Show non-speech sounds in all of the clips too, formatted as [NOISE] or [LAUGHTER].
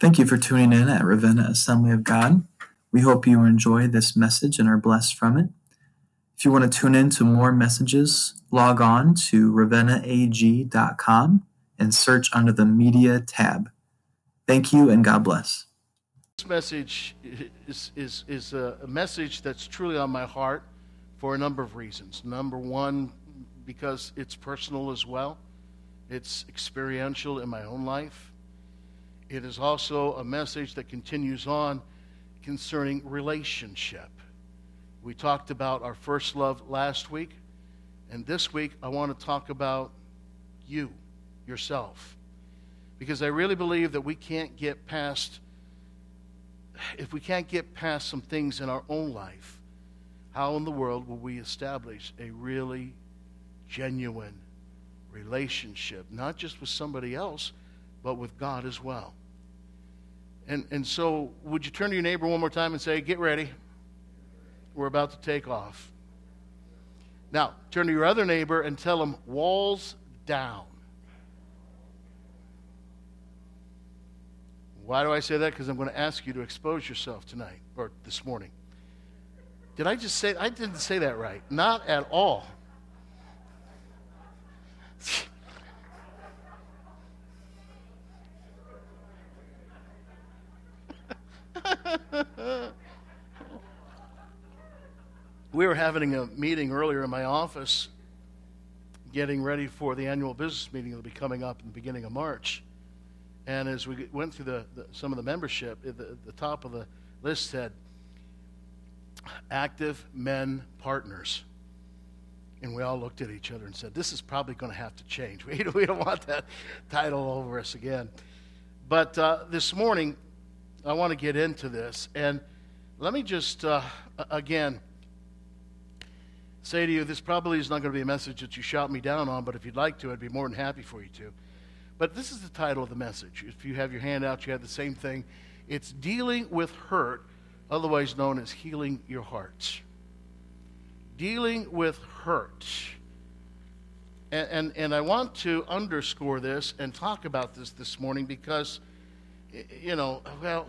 Thank you for tuning in at Ravenna Assembly of God. We hope you enjoy this message and are blessed from it. If you want to tune in to more messages, log on to ravennaag.com and search under the Media tab. Thank you and God bless. This message is, is, is a message that's truly on my heart for a number of reasons. Number one, because it's personal as well, it's experiential in my own life. It is also a message that continues on concerning relationship. We talked about our first love last week, and this week I want to talk about you, yourself. Because I really believe that we can't get past, if we can't get past some things in our own life, how in the world will we establish a really genuine relationship, not just with somebody else, but with God as well. And, and so, would you turn to your neighbor one more time and say, Get ready? We're about to take off. Now, turn to your other neighbor and tell him, Walls down. Why do I say that? Because I'm going to ask you to expose yourself tonight or this morning. Did I just say, I didn't say that right. Not at all. [LAUGHS] we were having a meeting earlier in my office, getting ready for the annual business meeting that'll be coming up in the beginning of March. And as we went through the, the some of the membership, the, the top of the list said, active men partners. And we all looked at each other and said, This is probably going to have to change. [LAUGHS] We, we don't want that title over us again. But uh, this morning, I want to get into this. And let me just, uh, again, say to you this probably is not going to be a message that you shout me down on, but if you'd like to, I'd be more than happy for you to. But this is the title of the message. If you have your hand out, you have the same thing. It's Dealing with Hurt, otherwise known as Healing Your Hearts. Dealing with Hurt. And, and, and I want to underscore this and talk about this this morning because you know, well,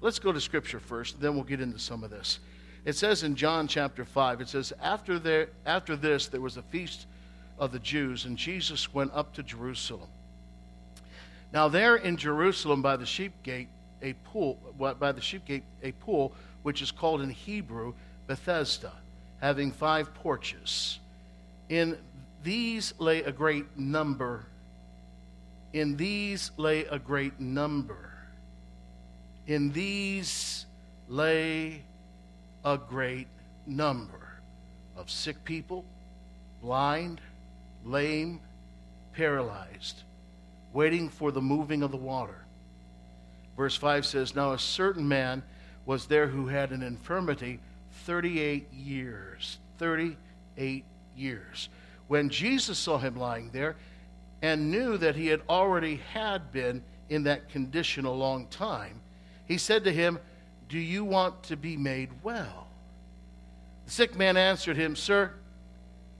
let's go to Scripture first, then we'll get into some of this. It says in John chapter 5, it says, After, there, after this, there was a feast of the Jews, and Jesus went up to Jerusalem. Now, there in Jerusalem by the sheep gate, a pool, by the sheep gate, a pool, which is called in Hebrew Bethesda, having five porches. In these lay a great number in these lay a great number. In these lay a great number of sick people, blind, lame, paralyzed, waiting for the moving of the water. Verse 5 says, Now a certain man was there who had an infirmity 38 years. 38 years. When Jesus saw him lying there, and knew that he had already had been in that condition a long time, he said to him, Do you want to be made well? The sick man answered him, Sir,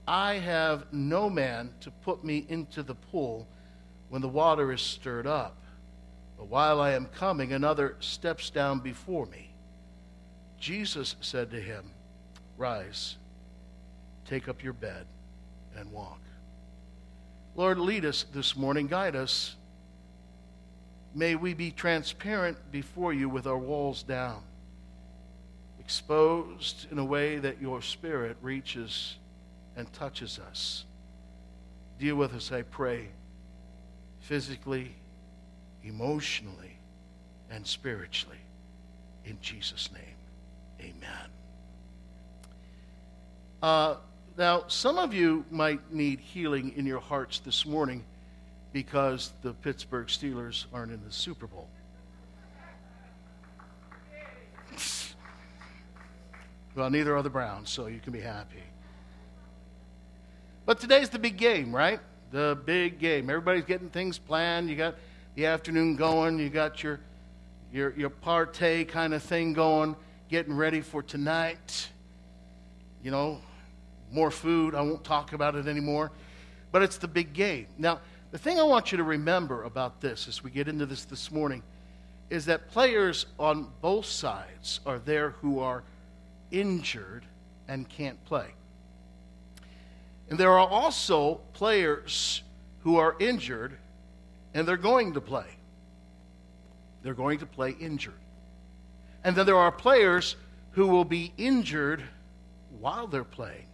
I have no man to put me into the pool when the water is stirred up. But while I am coming, another steps down before me. Jesus said to him, Rise, take up your bed, and walk. Lord, lead us this morning, guide us. May we be transparent before you with our walls down, exposed in a way that your spirit reaches and touches us. Deal with us, I pray, physically, emotionally, and spiritually. In Jesus' name, amen. Uh, now, some of you might need healing in your hearts this morning because the Pittsburgh Steelers aren't in the Super Bowl. well, neither are the Browns, so you can be happy. But today's the big game, right? The big game. Everybody's getting things planned. You got the afternoon going. You got your your your partay kind of thing going, getting ready for tonight. You know, more food. I won't talk about it anymore. But it's the big game. Now, the thing I want you to remember about this as we get into this this morning is that players on both sides are there who are injured and can't play. And there are also players who are injured and they're going to play. They're going to play injured. And then there are players who will be injured while they're playing.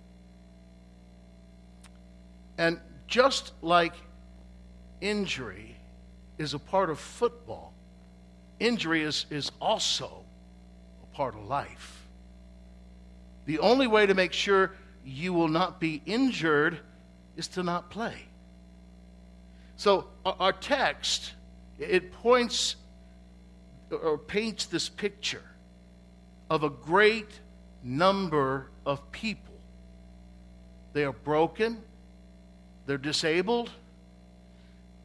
And just like injury is a part of football, injury is, is also a part of life. The only way to make sure you will not be injured is to not play. So our text, it points or paints this picture of a great number of people. They are broken, they're disabled,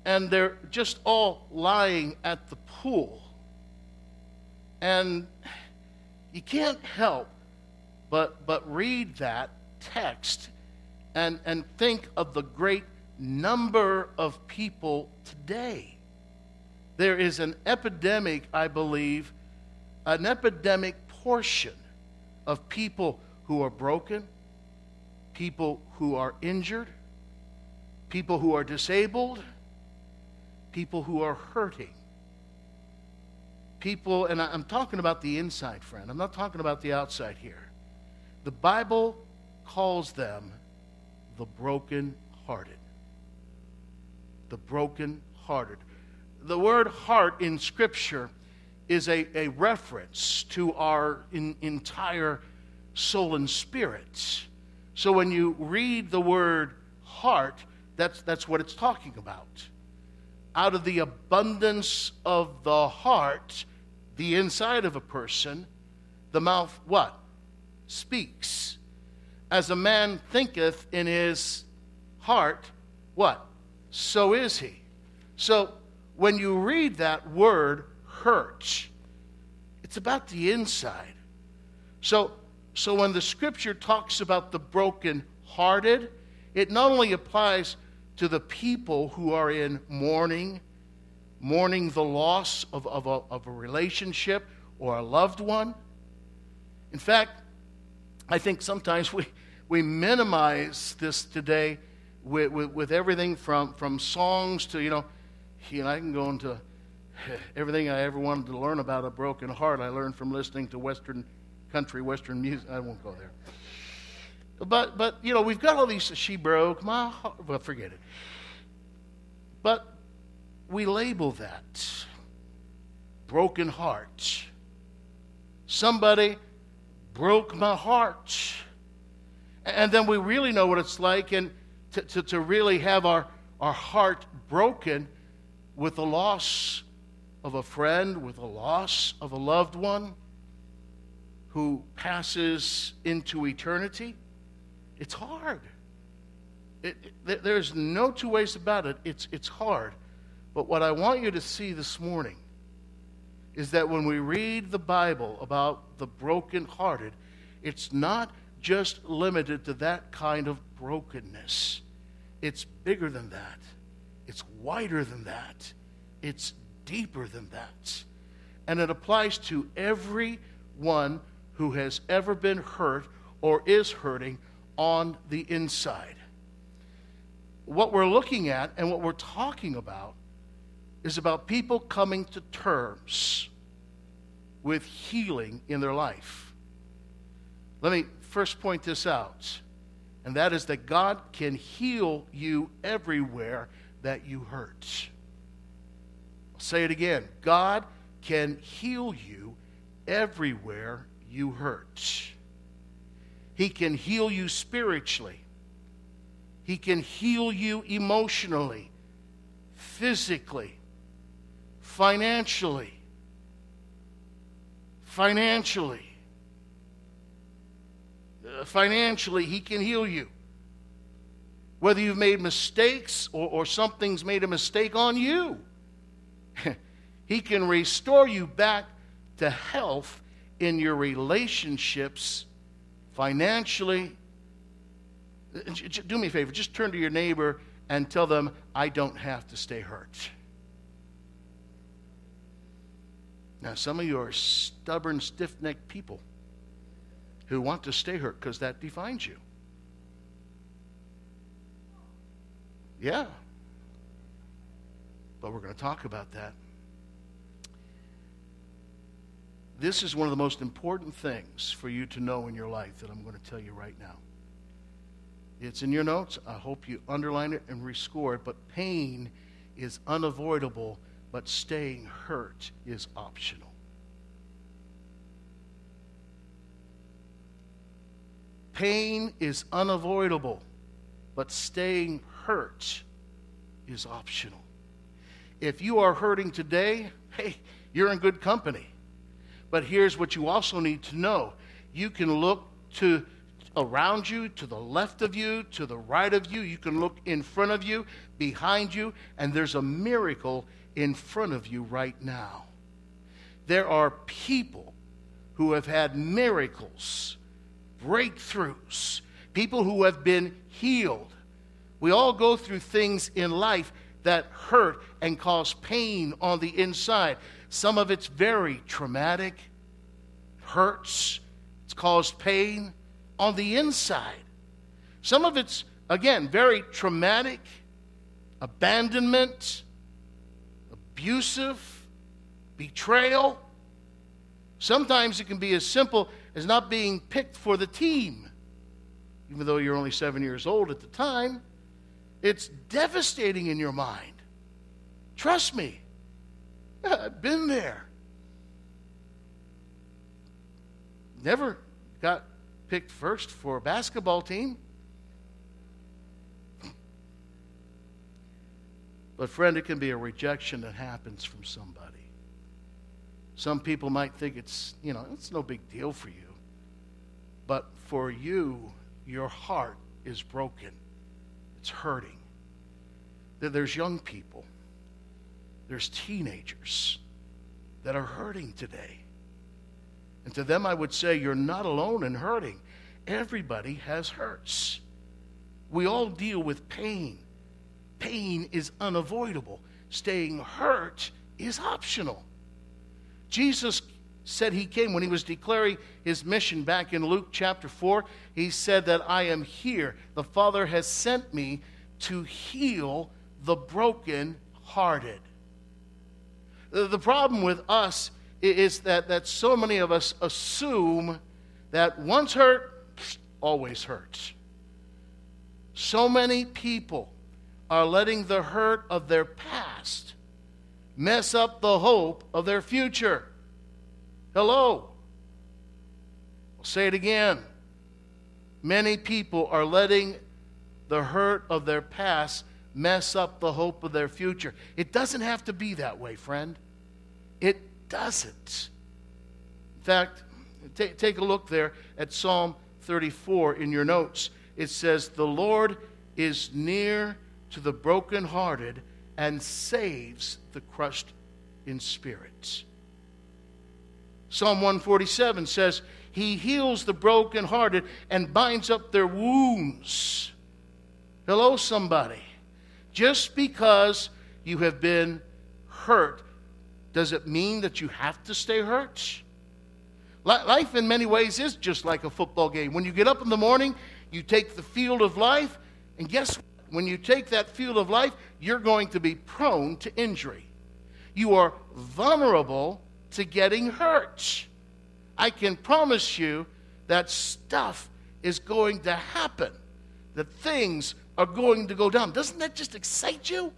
and they're just all lying at the pool. And you can't help but, but read that text and, and think of the great number of people today. There is an epidemic, I believe, an epidemic portion of people who are broken, people who are injured, people who are disabled, people who are hurting. People, and I'm talking about the inside, friend. I'm not talking about the outside here. The Bible calls them the broken-hearted. The broken-hearted. The word heart in Scripture is a, a reference to our in, entire soul and spirit. So when you read the word heart, that's, that's what it's talking about. Out of the abundance of the heart, the inside of a person, the mouth what? Speaks. As a man thinketh in his heart, what? So is he. So when you read that word, hurt, it's about the inside. So, so when the scripture talks about the broken-hearted, it not only applies to the people who are in mourning, mourning the loss of, of, a, of a relationship or a loved one. In fact, I think sometimes we, we minimize this today with, with, with, everything from, from songs to, you know, you know, I can go into [LAUGHS] everything I ever wanted to learn about a broken heart. I learned from listening to Western country, Western music. I won't go there. But, but you know, we've got all these, she broke my heart. Well, forget it. But we label that broken heart. Somebody broke my heart. And then we really know what it's like and to, to, to really have our, our heart broken with the loss of a friend, with the loss of a loved one who passes into eternity. It's hard. It, it, there's no two ways about it. It's, it's hard. But what I want you to see this morning is that when we read the Bible about the brokenhearted, it's not just limited to that kind of brokenness. It's bigger than that. It's wider than that. It's deeper than that. And it applies to everyone who has ever been hurt or is hurting on the inside. What we're looking at and what we're talking about is about people coming to terms with healing in their life. Let me first point this out, and that is that God can heal you everywhere that you hurt. I'll say it again God can heal you everywhere you hurt. He can heal you spiritually. He can heal you emotionally, physically, financially. Financially. Uh, financially, He can heal you. Whether you've made mistakes or, or something's made a mistake on you, [LAUGHS] He can restore you back to health in your relationships financially. Do me a favor, just turn to your neighbor and tell them, I don't have to stay hurt. Now, some of you are stubborn, stiff necked people who want to stay hurt because that defines you. Yeah. But we're going to talk about that. This is one of the most important things for you to know in your life that I'm going to tell you right now. It's in your notes. I hope you underline it and rescore it. But pain is unavoidable, but staying hurt is optional. Pain is unavoidable, but staying hurt is optional. If you are hurting today, hey, you're in good company. But here's what you also need to know you can look to around you, to the left of you, to the right of you. You can look in front of you, behind you, and there's a miracle in front of you right now. There are people who have had miracles, breakthroughs, people who have been healed. We all go through things in life that hurt and cause pain on the inside. Some of it's very traumatic, hurts, it's caused pain on the inside. Some of it's, again, very traumatic, abandonment, abusive, betrayal. Sometimes it can be as simple as not being picked for the team, even though you're only seven years old at the time. It's devastating in your mind. Trust me, I've been there. Never got picked first for a basketball team. But, friend, it can be a rejection that happens from somebody. Some people might think it's, you know, it's no big deal for you. But for you, your heart is broken, it's hurting. There's young people, there's teenagers that are hurting today. And to them, I would say, you're not alone in hurting. Everybody has hurts. We all deal with pain. Pain is unavoidable, staying hurt is optional. Jesus said he came when he was declaring his mission back in Luke chapter 4. He said that I am here. The Father has sent me to heal the The problem with us is that, that so many of us assume that once hurt, always hurts. So many people are letting the hurt of their past mess up the hope of their future. Hello. I'll say it again. Many people are letting the hurt of their past mess up the hope of their future. It doesn't have to be that way, friend. It doesn't. In fact, t- take a look there at Psalm 34 in your notes. It says, The Lord is near to the brokenhearted and saves the crushed in spirit. Psalm 147 says, He heals the brokenhearted and binds up their wounds. Hello, somebody. Just because you have been hurt does it mean that you have to stay hurt? Life, in many ways, is just like a football game. When you get up in the morning, you take the field of life, and guess what? When you take that field of life, you're going to be prone to injury. You are vulnerable to getting hurt. I can promise you that stuff is going to happen, that things are going to go down. Doesn't that just excite you?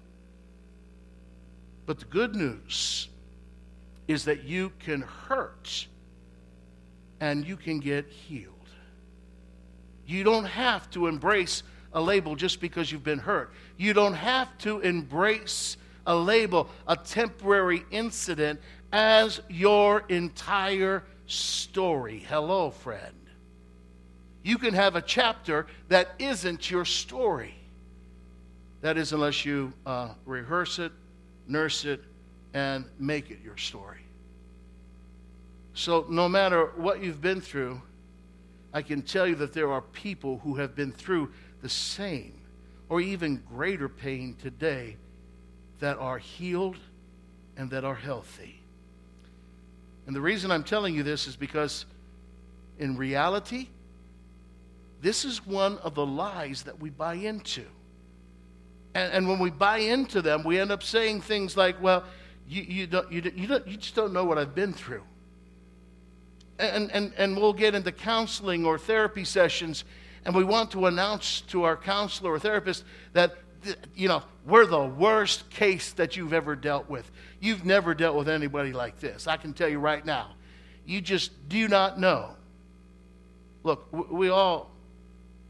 But the good news is that you can hurt and you can get healed. You don't have to embrace a label just because you've been hurt. You don't have to embrace a label, a temporary incident, as your entire story. Hello, friend. You can have a chapter that isn't your story. That is, unless you uh, rehearse it, nurse it, and make it your story. So, no matter what you've been through, I can tell you that there are people who have been through the same or even greater pain today that are healed and that are healthy. And the reason I'm telling you this is because in reality, this is one of the lies that we buy into. And, and when we buy into them, we end up saying things like, well, you, you, don't, you, you, don't, you just don't know what I've been through. And, and, and we'll get into counseling or therapy sessions, and we want to announce to our counselor or therapist that, you know, we're the worst case that you've ever dealt with. You've never dealt with anybody like this. I can tell you right now. You just do not know. Look, we all,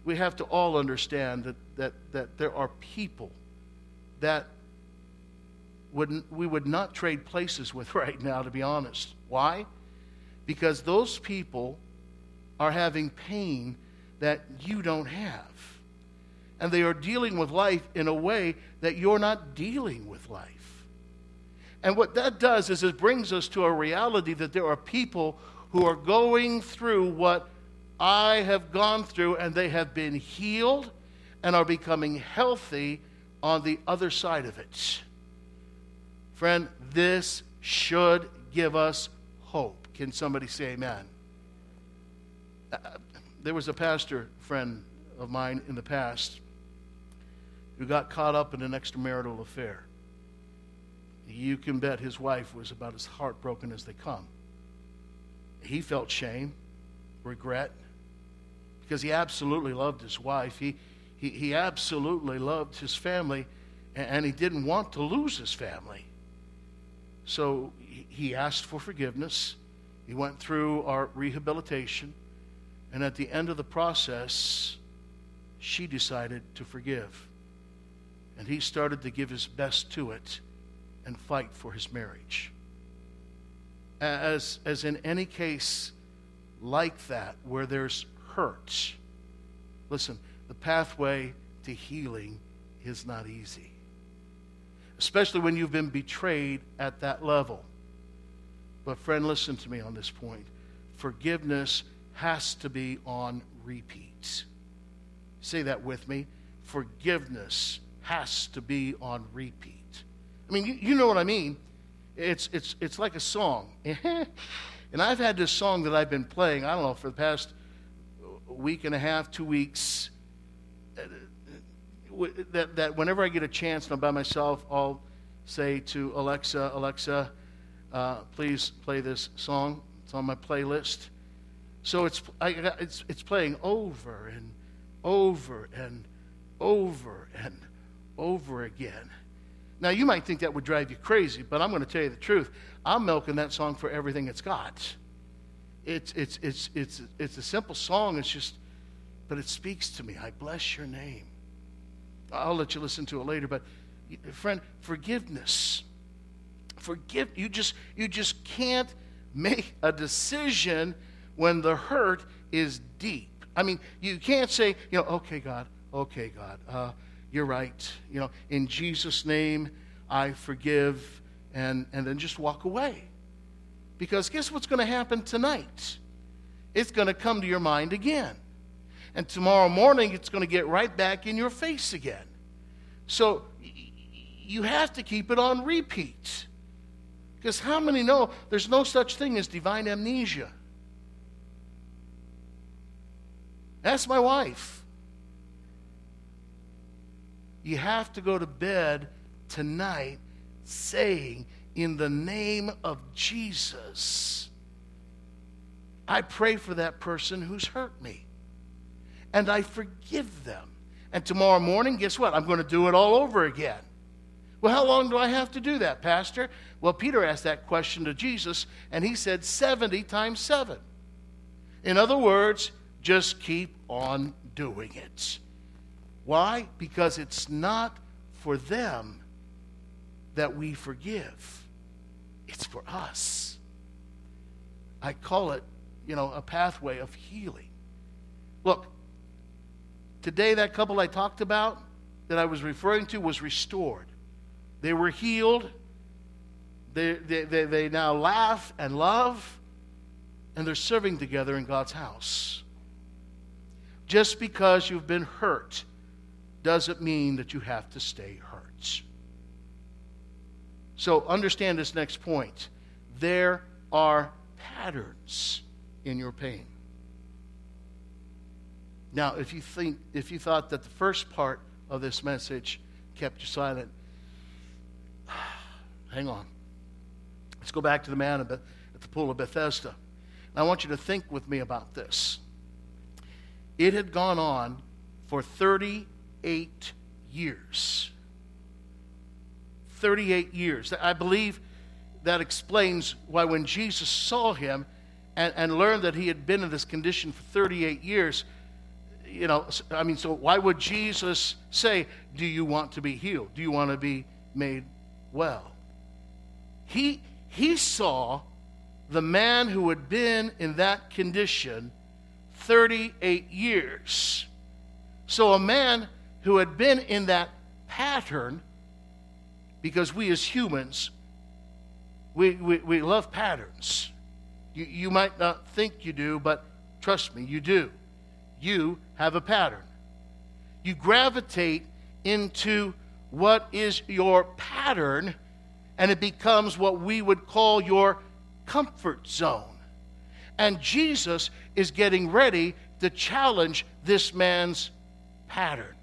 we have to all understand that, that, that there are people that would, we would not trade places with [LAUGHS] right now, to be honest. Why? Because those people are having pain that you don't have. And they are dealing with life in a way that you're not dealing with life. And what that does is it brings us to a reality that there are people who are going through what I have gone through, and they have been healed and are becoming healthy on the other side of it. Friend, this should give us hope. Can somebody say amen? Uh, there was a pastor friend of mine in the past who got caught up in an extramarital affair. You can bet his wife was about as heartbroken as they come. He felt shame, regret, because he absolutely loved his wife. He, he, he absolutely loved his family, and, and he didn't want to lose his family. So he asked for forgiveness. He went through our rehabilitation. And at the end of the process, she decided to forgive. And he started to give his best to it and fight for his marriage. As, as in any case like that, where there's hurt, listen, the pathway to healing is not easy especially when you've been betrayed at that level. But, friend, listen to me on this point. Forgiveness has to be on repeat. Say that with me. Forgiveness has to be on repeat. I mean, you, you know what I mean. It's, it's, it's like a song. [LAUGHS] and I've had this song that I've been playing, I don't know, for the past week and a half, two weeks that, that whenever I get a chance and I'm by myself, I'll say to Alexa, Alexa, uh, please play this song. It's on my playlist. So it's, I, it's, it's playing over and over and over and over again. Now, you might think that would drive you crazy, but I'm going to tell you the truth. I'm milking that song for everything it's got. It's, it's, it's, it's, it's a simple song, it's just, but it speaks to me. I bless your name. I'll let you listen to it later, but friend, forgiveness. Forgive you just you just can't make a decision when the hurt is deep. I mean, you can't say, you know, okay, God, okay, God, uh, you're right. You know, in Jesus' name, I forgive, and and then just walk away. Because guess what's going to happen tonight? It's going to come to your mind again. And tomorrow morning, it's going to get right back in your face again. So you have to keep it on repeat. Because how many know there's no such thing as divine amnesia? Ask my wife. You have to go to bed tonight saying, In the name of Jesus, I pray for that person who's hurt me and I forgive them. And tomorrow morning, guess what? I'm going to do it all over again. Well, how long do I have to do that, Pastor? Well, Peter asked that question to Jesus, and he said 70 times 7. In other words, just keep on doing it. Why? Because it's not for them that we forgive, it's for us. I call it, you know, a pathway of healing. Look, Today, that couple I talked about, that I was referring to, was restored. They were healed. They, they, they, they now laugh and love, and they're serving together in God's house. Just because you've been hurt doesn't mean that you have to stay hurt. So understand this next point. There are patterns in your pain. Now, if you think if you thought that the first part of this message kept you silent, [SIGHS] hang on. Let's go back to the man at the pool of Bethesda. And I want you to think with me about this. It had gone on for 38 years. 38 years. I believe that explains why when Jesus saw him and, and learned that he had been in this condition for 38 years, you know, I mean, so why would Jesus say, Do you want to be healed? Do you want to be made well? He, he saw the man who had been in that condition 38 years. So, a man who had been in that pattern, because we as humans, we, we, we love patterns. You, you might not think you do, but trust me, you do. You have a pattern. You gravitate into what is your pattern, and it becomes what we would call your comfort zone. And Jesus is getting ready to challenge this man's pattern.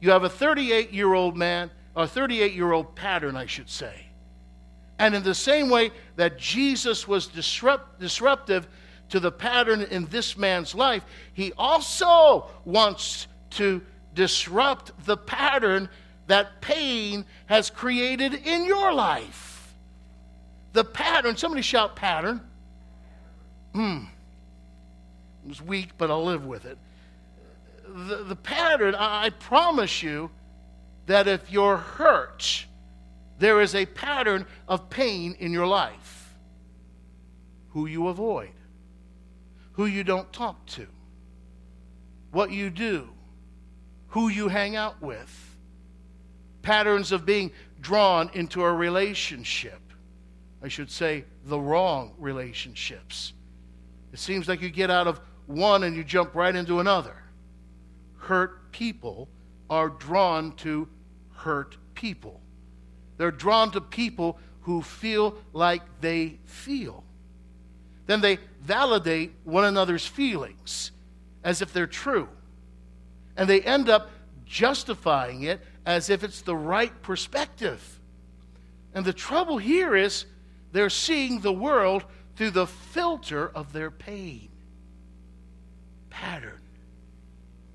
You have a 38 year old man, a 38 year old pattern, I should say. And in the same way that Jesus was disrupt, disruptive to the pattern in this man's life, he also wants to disrupt the pattern that pain has created in your life. The pattern, somebody shout pattern. Hmm. It was weak, but I'll live with it. The, the pattern, I promise you that if you're hurt, there is a pattern of pain in your life. Who you avoid, who you don't talk to, what you do, who you hang out with, patterns of being drawn into a relationship. I should say, the wrong relationships. It seems like you get out of one and you jump right into another. Hurt people are drawn to hurt people. They're drawn to people who feel like they feel. Then they validate one another's feelings as if they're true. And they end up justifying it as if it's the right perspective. And the trouble here is they're seeing the world through the filter of their pain. Pattern.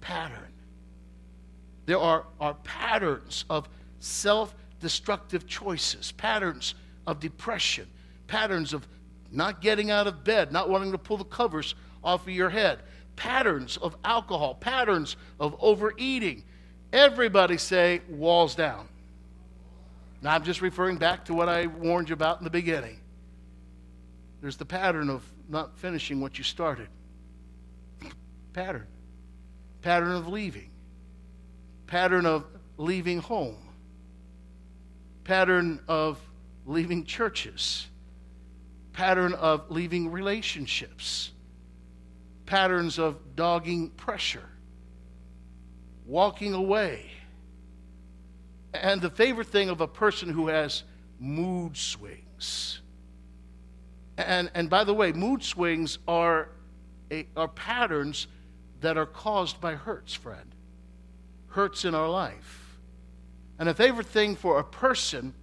Pattern. There are, are patterns of self destructive choices, patterns of depression, patterns of not getting out of bed, not wanting to pull the covers off of your head, patterns of alcohol, patterns of overeating. Everybody say, walls down. Now, I'm just referring back to what I warned you about in the beginning. There's the pattern of not finishing what you started. Pattern. Pattern of leaving. Pattern of leaving home pattern of leaving churches, pattern of leaving relationships, patterns of dogging pressure, walking away. And the favorite thing of a person who has mood swings. And, and by the way, mood swings are, a, are patterns that are caused by hurts, friend. Hurts in our life. And a favorite thing for a person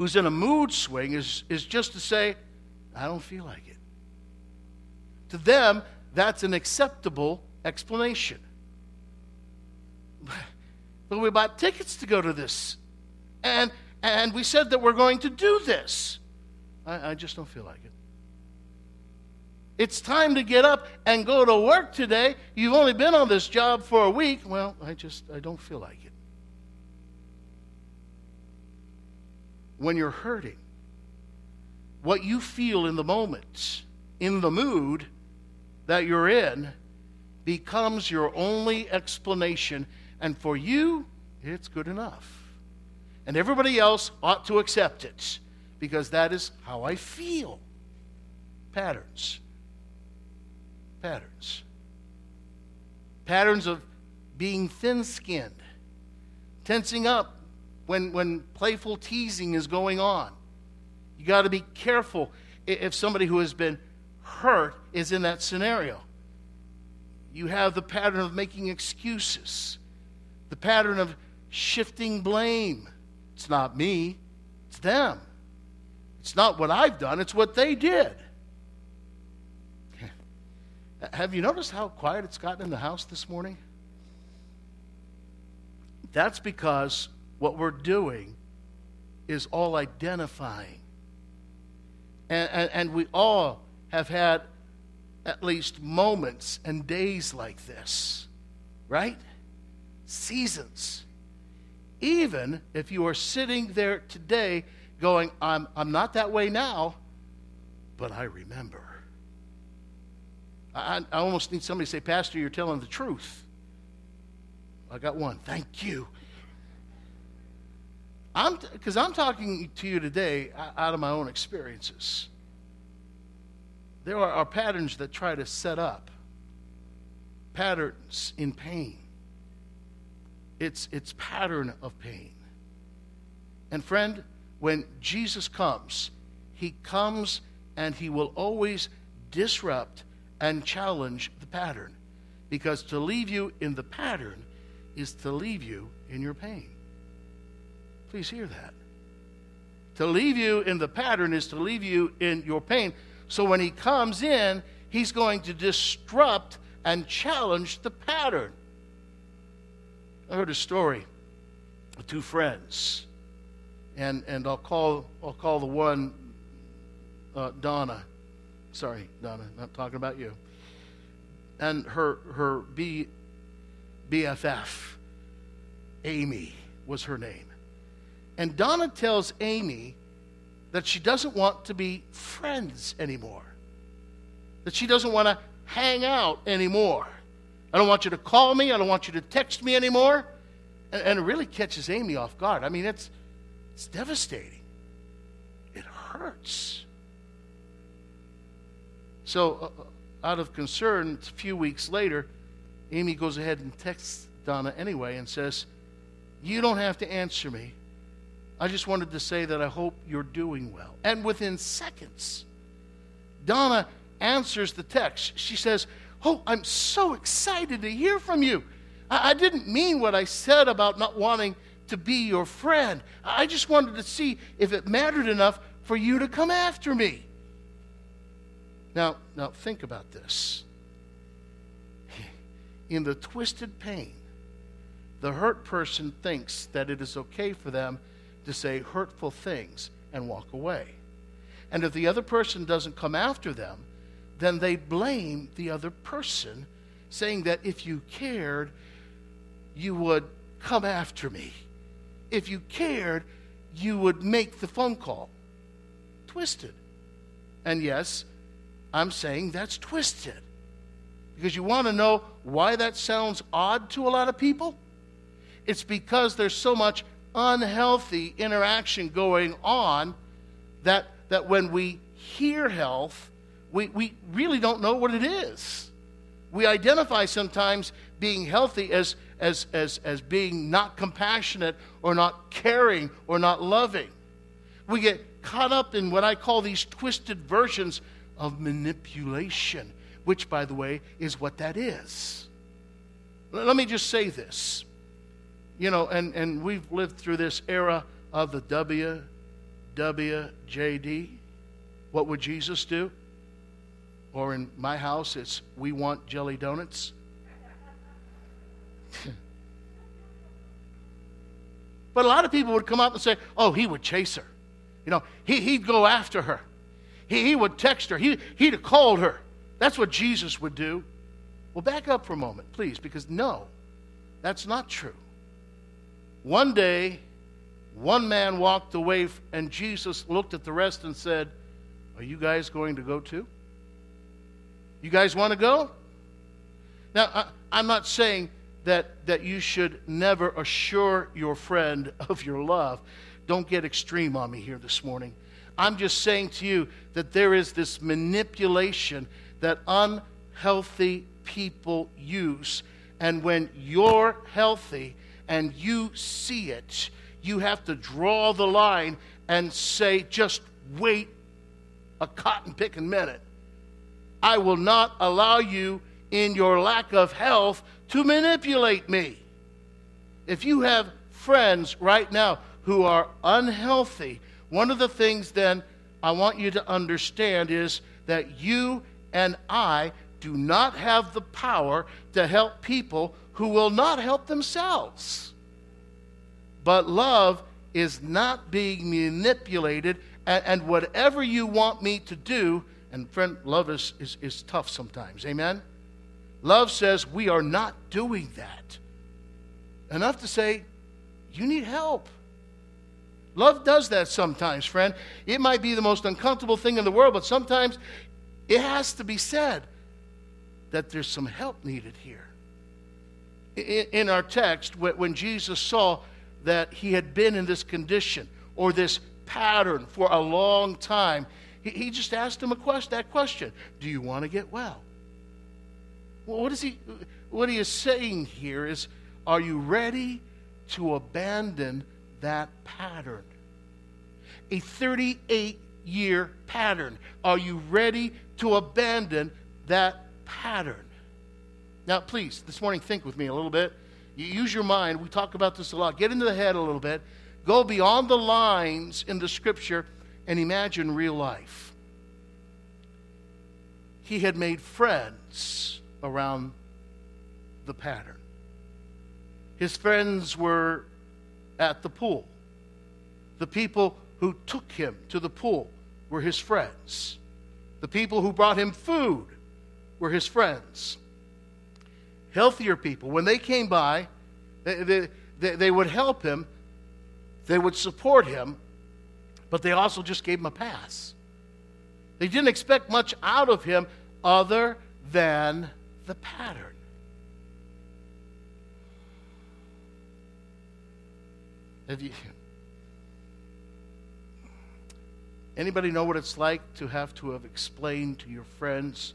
who's in a mood swing is, is just to say, I don't feel like it. To them, that's an acceptable explanation. [LAUGHS] But we bought tickets to go to this. And, and we said that we're going to do this. I, I just don't feel like it. It's time to get up and go to work today. You've only been on this job for a week. Well, I just I don't feel like it. When you're hurting. What you feel in the moment, in the mood that you're in, becomes your only explanation. And for you, it's good enough. And everybody else ought to accept it because that is how I feel. Patterns. Patterns. Patterns of being thin skinned, tensing up when, when playful teasing is going on. You got to be careful. if somebody who has been hurt is in that scenario. You have the pattern of making excuses, the pattern of shifting blame. It's not me, it's them. It's not what I've done, it's what they did. [LAUGHS] Have you noticed how quiet it's gotten in the house this morning? That's because what we're doing is all identifying. And, and, and, we all have had at least moments and days like this, right? Seasons. Even if you are sitting there today going, I'm, I'm not that way now, but I remember. I, I almost need somebody to say, Pastor, you're telling the truth. I got one. Thank you. I'm because I'm talking to you today out of my own experiences. There are, are patterns that try to set up patterns in pain. It's it's pattern of pain. And friend, when Jesus comes, he comes and he will always disrupt and challenge the pattern. Because to leave you in the pattern is to leave you in your pain. Please hear that. To leave you in the pattern is to leave you in your pain. So when he comes in, he's going to disrupt and challenge the pattern. I heard a story of two friends, and, and I'll, call, I'll call the one uh, Donna. Sorry, Donna, not talking about you. And her, her B, BFF, Amy, was her name. And Donna tells Amy that she doesn't want to be friends anymore, that she doesn't want to hang out anymore. I don't want you to call me, I don't want you to text me anymore. And, and it really catches Amy off guard. I mean, it's, it's devastating, it hurts. So, uh, out of concern, a few weeks later, Amy goes ahead and texts Donna anyway and says, You don't have to answer me. I just wanted to say that I hope you're doing well. And within seconds, Donna answers the text. She says, Oh, I'm so excited to hear from you. I, I didn't mean what I said about not wanting to be your friend. I just wanted to see if it mattered enough for you to come after me. Now, now think about this. [LAUGHS] In the twisted pain, the hurt person thinks that it is okay for them to say hurtful things and walk away. And if the other person doesn't come after them, then they blame the other person, saying that if you cared, you would come after me. If you cared, you would make the phone call. Twisted. And yes, I'm saying that's twisted. Because you want to know why that sounds odd to a lot of people? It's because there's so much unhealthy interaction going on that, that when we hear health, we, we really don't know what it is. We identify sometimes being healthy as, as, as, as being not compassionate or not caring or not loving. We get caught up in what I call these twisted versions of manipulation, which, by the way, is what that is. Let me just say this you know, and, and we've lived through this era of the WWJD. What would Jesus do? Or in my house, it's we want jelly donuts. [LAUGHS] but a lot of people would come up and say, oh, he would chase her. You know, he, he'd go after her. He, he would text her. He, he'd have called her. That's what Jesus would do. Well, back up for a moment, please, because no, that's not true. One day, one man walked away, and Jesus looked at the rest and said, Are you guys going to go too? You guys want to go? Now, I, am not saying that, that you should never assure your friend [LAUGHS] of your love. Don't get extreme on me here this morning. I'm just saying to you that there is this manipulation that unhealthy people use. And when you're healthy, and you see it, you have to draw the line and say, just wait a cotton picking minute. I will not allow you in your lack of health to manipulate me. If you have friends right now who are unhealthy, one of the things then I want you to understand is that you and I do not have the power to help people who will not help themselves. But love is not being manipulated, and, and whatever you want me to do, and friend, love is, is, is tough sometimes. Amen? Love says we are not doing that. Enough to say, you need help. Love does that sometimes, friend. It might be the most uncomfortable thing in the world, but sometimes it has to be said that there's some help needed here. In our text, when Jesus saw that he had been in this condition or this pattern for a long time, he just asked him a question, that question Do you want to get well? Well, what is he, what he is saying here is, are you ready to abandon that pattern? A 38 year pattern. Are you ready to abandon that pattern? Now, please, this morning, think with me a little bit. You use your mind. We talk about this a lot. Get into the head a little bit. Go beyond the lines in the scripture and imagine real life. He had made friends around the pattern. His friends were at the pool. The people who took him to the pool were his friends. The people who brought him food were his friends. Healthier people, when they came by, they, they, they would help him, they would support him, but they also just gave him a pass. They didn't expect much out of him other than the pattern. Have you, anybody know what it's like to have to have explained to your friends,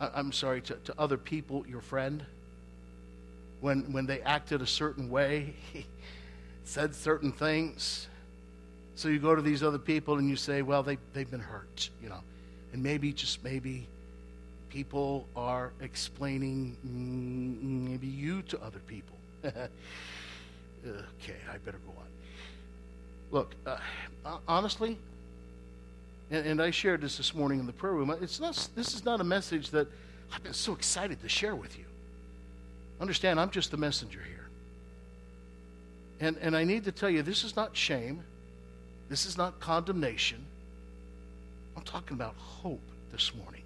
I'm sorry, to, to other people, your friend, when, when they acted a certain way, said certain things? So you go to these other people and you say, well, they, they've been hurt, you know. And maybe, just maybe, people are explaining mm, maybe you to other people. [LAUGHS] okay, I better go on. Look, uh, honestly, and, and, I shared this this morning in the prayer room. It's not. This is not a message that I've been so excited to share with you. Understand, I'm just the messenger here. And and I need to tell you, this is not shame. This is not condemnation. I'm talking about hope this morning.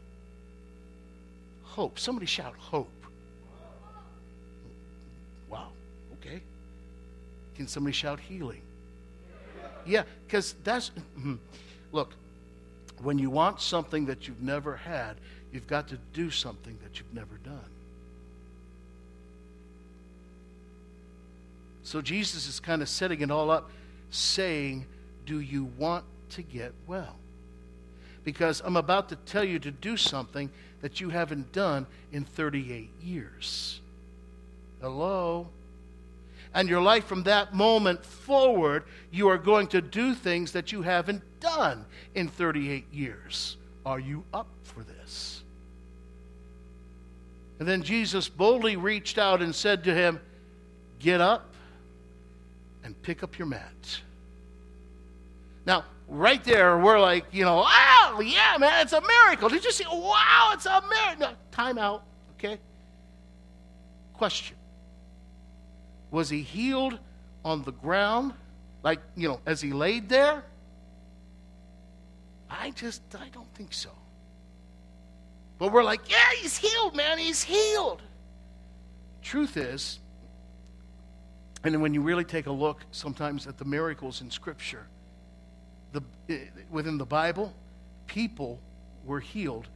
Hope. Somebody shout hope. Wow. Okay. Can somebody shout healing? Yeah, because that's, [LAUGHS] look, when you want something that you've never had, you've got to do something that you've never done. So Jesus is kind of setting it all up, saying, Do you want to get well? Because I'm about to tell you to do something that you haven't done in 38 years. Hello? And your life from that moment forward, you are going to do things that you haven't done in 38 years. Are you up for this? And then Jesus boldly reached out and said to him, Get up and pick up your mat. Now, right there, we're like, you know, wow, yeah, man, it's a miracle. Did you see? Wow, it's a miracle. No, time out, okay? Question Was he healed on the ground, like, you know, as he laid there? I just, I don't think so. But we're like, yeah, he's healed, man, he's healed. Truth is, and when you really take a look sometimes at the miracles in Scripture, the, eh, within the Bible, people were healed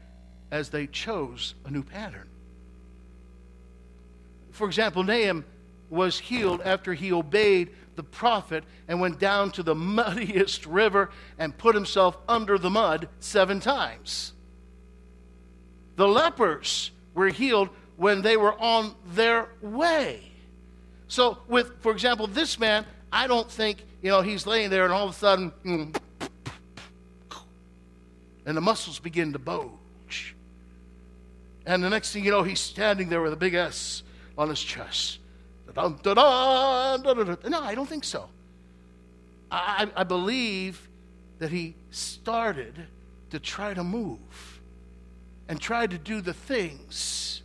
as they chose a new pattern. For example, Naaman was healed after he obeyed the prophet and went down to the [LAUGHS] muddiest river and put himself under the mud seven times. The lepers were healed when they were on their way. So, with, for example, this man, I don't think, you know, he's laying there and all of a sudden, mm, and the muscles begin to bulge. And the next thing you know, he's standing there with a big S on his chest. No, I don't think so. I, I believe that he started to try to move and try to do the things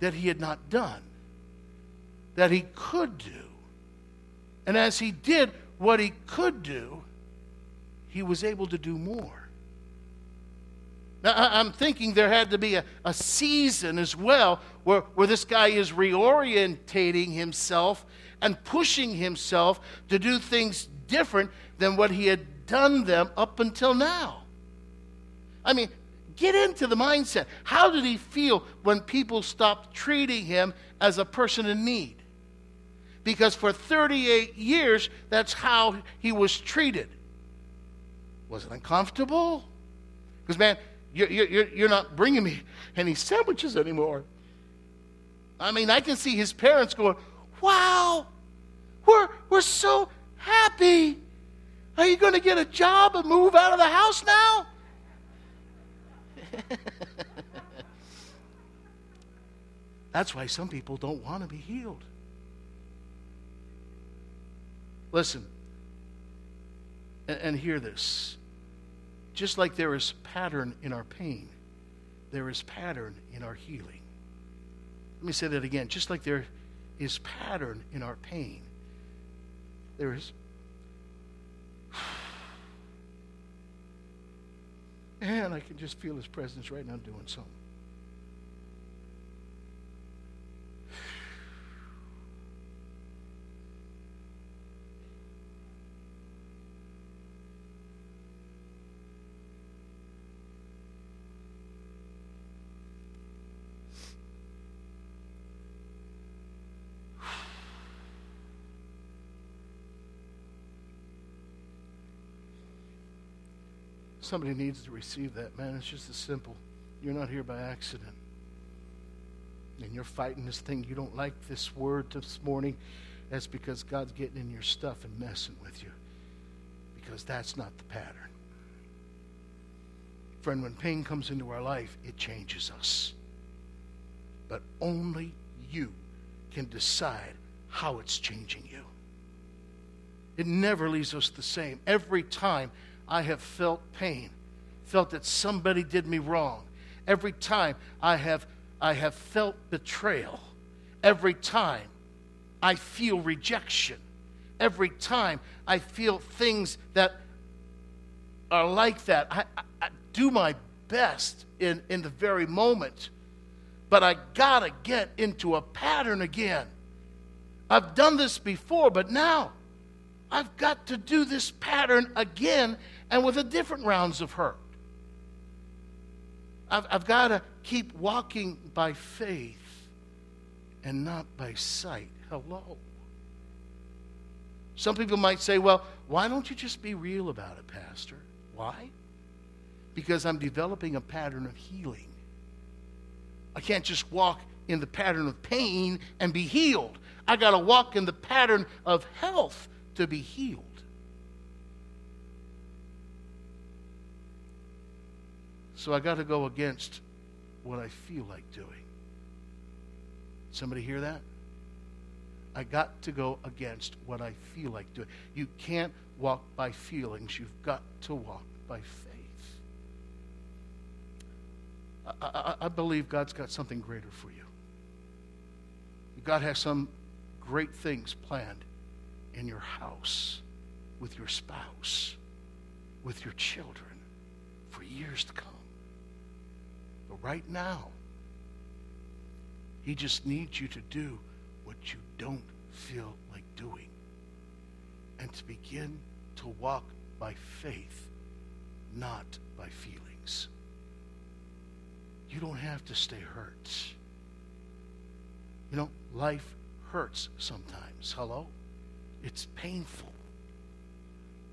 that he had not done, that he could do. And as he did what he could do, he was able to do more. Now, I'm thinking there had to be a, a season as well where, where this guy is reorientating himself and pushing himself to do things different than what he had done them up until now. I mean, get into the mindset. How did he feel when people stopped treating him as a person in need? Because for 38 years, that's how he was treated. Was it uncomfortable? Because, man, you're, you're, you're not bringing me any sandwiches anymore. I mean, I can see his parents going, Wow, we're, we're so happy. Are you going to get a job and move out of the house now? [LAUGHS] That's why some people don't want to be healed. Listen, and, and hear this. Just like there is pattern in our pain, there is pattern in our healing. Let me say that again. Just like there is pattern in our pain, there is. [SIGHS] And I can just feel his presence right now doing something. Somebody needs to receive that, man. It's just as simple. You're not here by accident. And you're fighting this thing. You don't like this word this morning. That's because God's getting in your stuff and messing with you. Because that's not the pattern. Friend, when pain comes into our life, it changes us. But only you can decide how it's changing you. It never leaves us the same. Every time I have felt pain, felt that somebody did me wrong. Every time I have, I have felt betrayal. Every time I feel rejection. Every time I feel things that are like that. I, I, I do my best in, in the very moment, but I gotta get into a pattern again. I've done this before, but now I've got to do this pattern again and with a different rounds of hurt. I've, I've got to keep walking by faith and not by sight. Hello. Some people might say, well, why don't you just be real about it, Pastor? Why? Because I'm developing a pattern of healing. I can't just walk in the pattern of pain and be healed. I got to walk in the pattern of health to be healed. So I got to go against what I feel like doing. Somebody hear that? I got to go against what I feel like doing. You can't walk by feelings, you've got to walk by faith. I, I, I believe God's got something greater for you. God has some great things planned in your house, with your spouse, with your children for years to come. But right now, He just needs you to do what you don't feel like doing and to begin to walk by faith, not by feelings. You don't have to stay hurt. You know, life hurts sometimes. Hello? It's painful.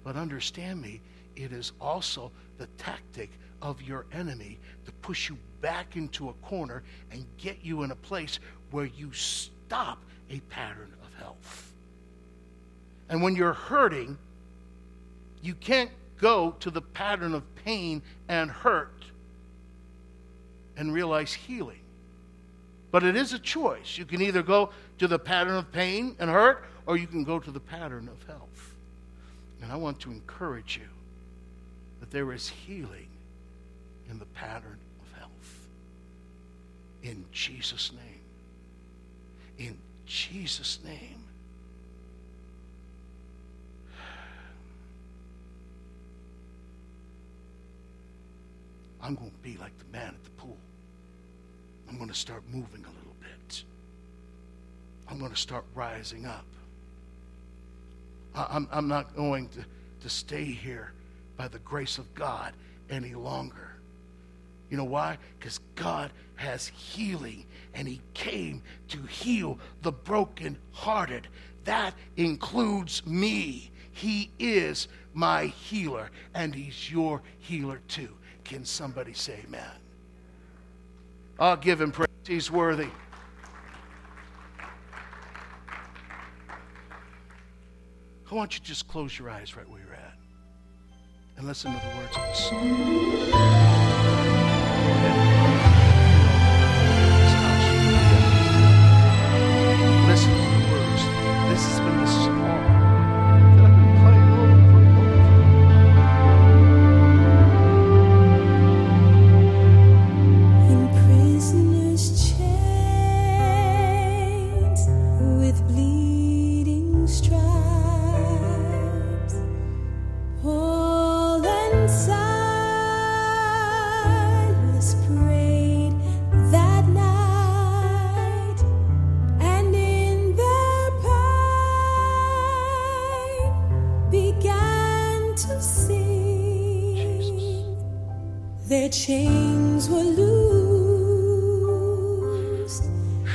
But understand me, it is also the tactic of your enemy to push you back into a corner and get you in a place where you stop a pattern of health. And when you're hurting, you can't go to the pattern of pain and hurt and realize healing. But it is a choice. You can either go to the pattern of pain and hurt, or you can go to the pattern of health. And I want to encourage you that there is healing in the pattern of health. In Jesus' name. In Jesus' name. I'm going to be like the man at the pool. I'm going to start moving a little bit. I'm going to start rising up. I'm, I'm not going to, to stay here by the grace of God any longer. You know why? Because God has healing and He came to heal the brokenhearted. That includes me. He is my healer and He's your healer too. Can somebody say amen? I'll give Him praise. He's worthy. I want you to just close your eyes right where you're at and listen to the words of the song.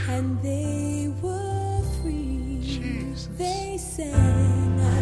And they were free. Jesus. They sang,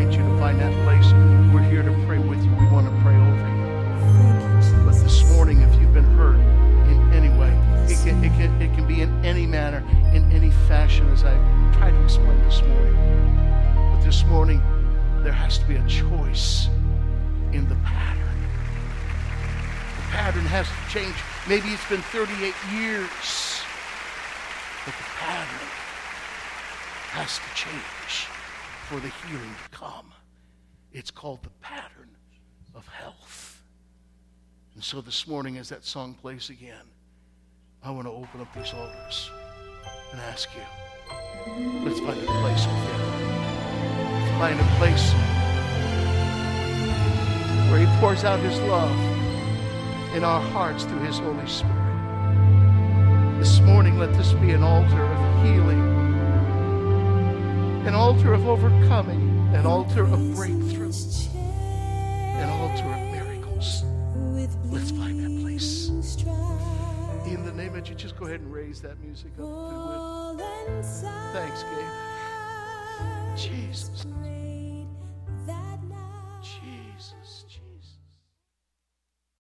invite you to find that place. We're here to pray with you. We want to pray over you. But this morning, if you've been hurt in any way, it can, it can, it can be in any manner, in any fashion, as I tried to explain this morning. But this morning, there has to be a choice in the pattern. The pattern has to change. Maybe it's been 38 years, but the pattern has to change for the healing to come. It's called the pattern of health. And so this morning, as that song plays again, I want to open up these altars and ask you let's find a place with Him. Let's find a place where He pours out His love in our hearts through His Holy Spirit. This morning, let this be an altar of healing, an altar of overcoming, an altar of breakthrough, an altar of miracles. Let's find that place. In the name of Jesus, just go ahead and raise that music up. Thanks, Gabe. Jesus.